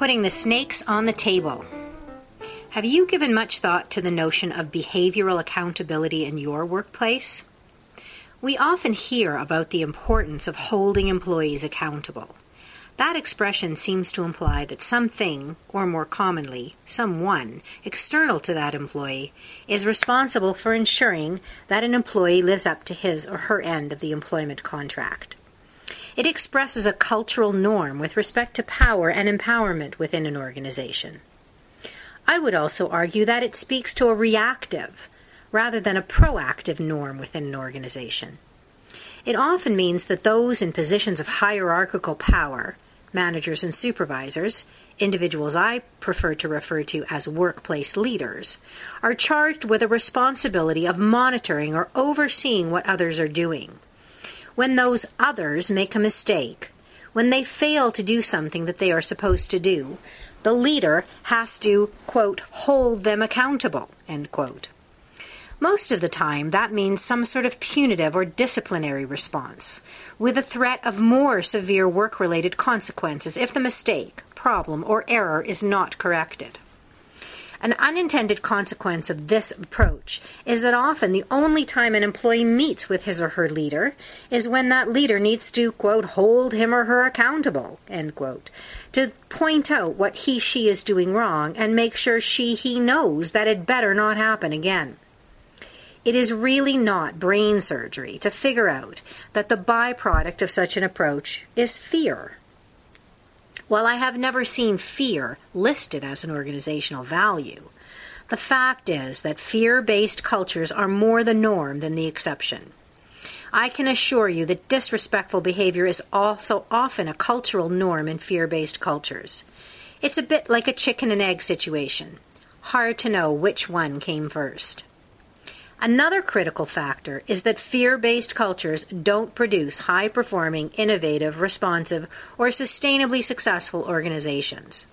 Putting the snakes on the table. Have you given much thought to the notion of behavioral accountability in your workplace? We often hear about the importance of holding employees accountable. That expression seems to imply that something, or more commonly, someone, external to that employee, is responsible for ensuring that an employee lives up to his or her end of the employment contract. It expresses a cultural norm with respect to power and empowerment within an organization. I would also argue that it speaks to a reactive rather than a proactive norm within an organization. It often means that those in positions of hierarchical power, managers and supervisors, individuals I prefer to refer to as workplace leaders, are charged with a responsibility of monitoring or overseeing what others are doing when those others make a mistake, when they fail to do something that they are supposed to do, the leader has to, quote, hold them accountable, end quote. Most of the time, that means some sort of punitive or disciplinary response, with a threat of more severe work related consequences if the mistake, problem, or error is not corrected. An unintended consequence of this approach is that often the only time an employee meets with his or her leader is when that leader needs to, quote, hold him or her accountable, end quote, to point out what he, she is doing wrong and make sure she, he knows that it better not happen again. It is really not brain surgery to figure out that the byproduct of such an approach is fear while I have never seen fear listed as an organizational value, the fact is that fear based cultures are more the norm than the exception. I can assure you that disrespectful behavior is also often a cultural norm in fear based cultures. It's a bit like a chicken and egg situation. Hard to know which one came first. Another critical factor is that fear based cultures don't produce high performing, innovative, responsive, or sustainably successful organizations.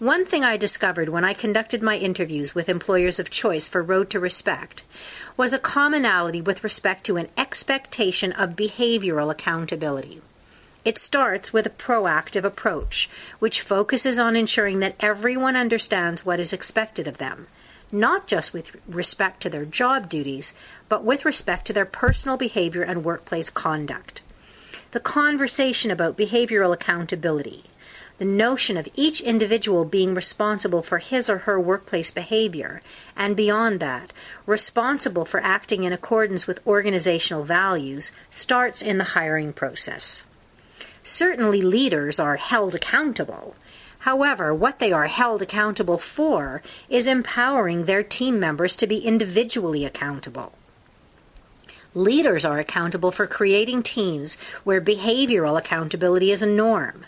One thing I discovered when I conducted my interviews with employers of choice for Road to Respect was a commonality with respect to an expectation of behavioral accountability. It starts with a proactive approach, which focuses on ensuring that everyone understands what is expected of them not just with respect to their job duties, but with respect to their personal behavior and workplace conduct. The conversation about behavioral accountability, the notion of each individual being responsible for his or her workplace behavior, and beyond that, responsible for acting in accordance with organizational values, starts in the hiring process. Certainly, leaders are held accountable However, what they are held accountable for is empowering their team members to be individually accountable. Leaders are accountable for creating teams where behavioral accountability is a norm,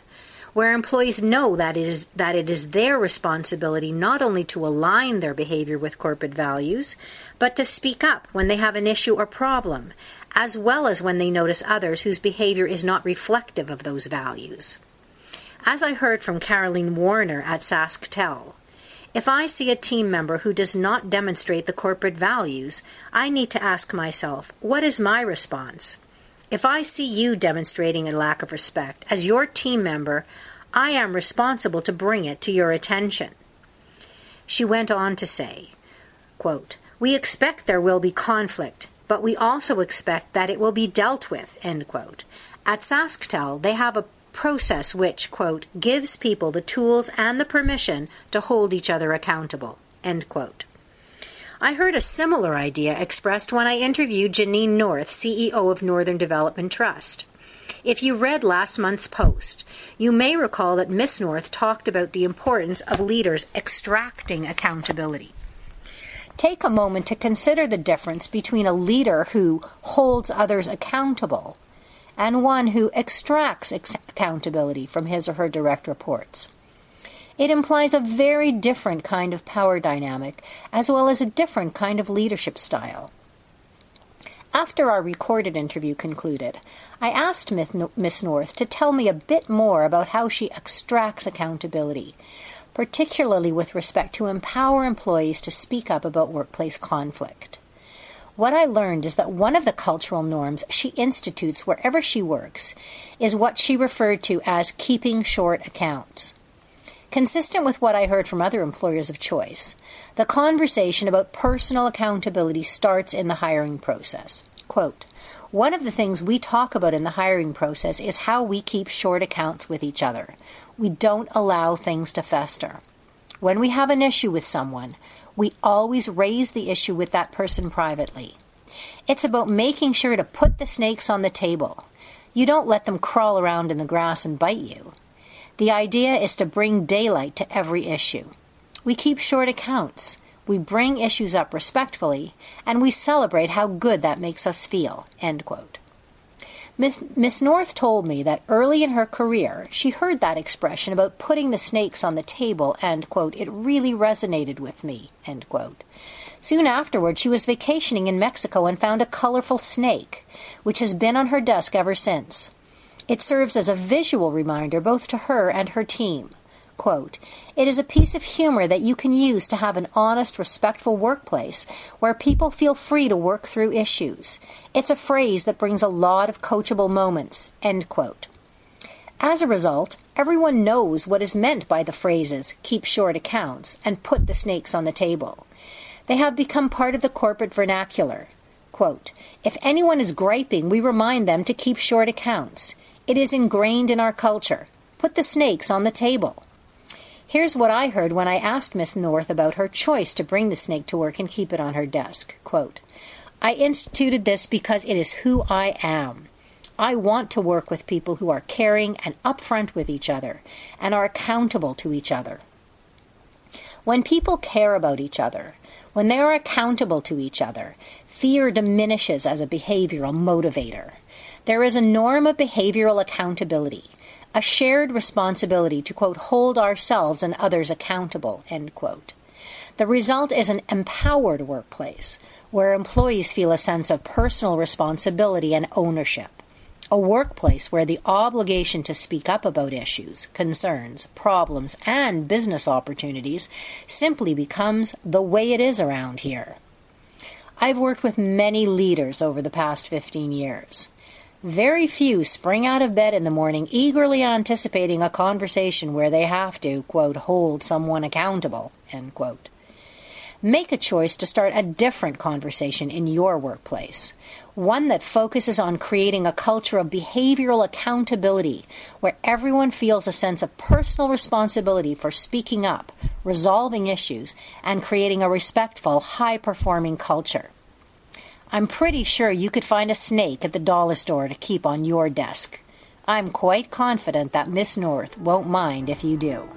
where employees know that it is, that it is their responsibility not only to align their behavior with corporate values, but to speak up when they have an issue or problem, as well as when they notice others whose behavior is not reflective of those values. As I heard from Caroline Warner at SaskTel, if I see a team member who does not demonstrate the corporate values, I need to ask myself, what is my response? If I see you demonstrating a lack of respect as your team member, I am responsible to bring it to your attention. She went on to say, quote, We expect there will be conflict, but we also expect that it will be dealt with, end quote. At SaskTel, they have a process which, quote, gives people the tools and the permission to hold each other accountable, end quote. I heard a similar idea expressed when I interviewed Janine North, CEO of Northern Development Trust. If you read last month's post, you may recall that Miss North talked about the importance of leaders extracting accountability. Take a moment to consider the difference between a leader who holds others accountable and one who extracts accountability from his or her direct reports. It implies a very different kind of power dynamic, as well as a different kind of leadership style. After our recorded interview concluded, I asked Miss North to tell me a bit more about how she extracts accountability, particularly with respect to empower employees to speak up about workplace conflict. What I learned is that one of the cultural norms she institutes wherever she works is what she referred to as keeping short accounts. Consistent with what I heard from other employers of choice, the conversation about personal accountability starts in the hiring process. Quote, one of the things we talk about in the hiring process is how we keep short accounts with each other. We don't allow things to fester. When we have an issue with someone, we always raise the issue with that person privately. It's about making sure to put the snakes on the table. You don't let them crawl around in the grass and bite you. The idea is to bring daylight to every issue. We keep short accounts. We bring issues up respectfully, and we celebrate how good that makes us feel. End quote. Miss, Miss North told me that early in her career she heard that expression about putting the snakes on the table, and, quote, it really resonated with me, end quote. Soon afterward, she was vacationing in Mexico and found a colorful snake, which has been on her desk ever since. It serves as a visual reminder both to her and her team. Quote, it is a piece of humor that you can use to have an honest, respectful workplace where people feel free to work through issues. It's a phrase that brings a lot of coachable moments. End quote. As a result, everyone knows what is meant by the phrases keep short accounts and put the snakes on the table. They have become part of the corporate vernacular. Quote, if anyone is griping, we remind them to keep short accounts. It is ingrained in our culture. Put the snakes on the table. Here's what I heard when I asked Miss North about her choice to bring the snake to work and keep it on her desk. Quote, I instituted this because it is who I am. I want to work with people who are caring and upfront with each other and are accountable to each other. When people care about each other, when they are accountable to each other, fear diminishes as a behavioral motivator. There is a norm of behavioral accountability, a shared responsibility to, quote, hold ourselves and others accountable, end quote. The result is an empowered workplace where employees feel a sense of personal responsibility and ownership. A workplace where the obligation to speak up about issues, concerns, problems, and business opportunities simply becomes the way it is around here. I've worked with many leaders over the past 15 years. Very few spring out of bed in the morning eagerly anticipating a conversation where they have to, quote, hold someone accountable, end quote. Make a choice to start a different conversation in your workplace. One that focuses on creating a culture of behavioral accountability where everyone feels a sense of personal responsibility for speaking up, resolving issues, and creating a respectful, high performing culture. I'm pretty sure you could find a snake at the dollar store to keep on your desk. I'm quite confident that Miss North won't mind if you do.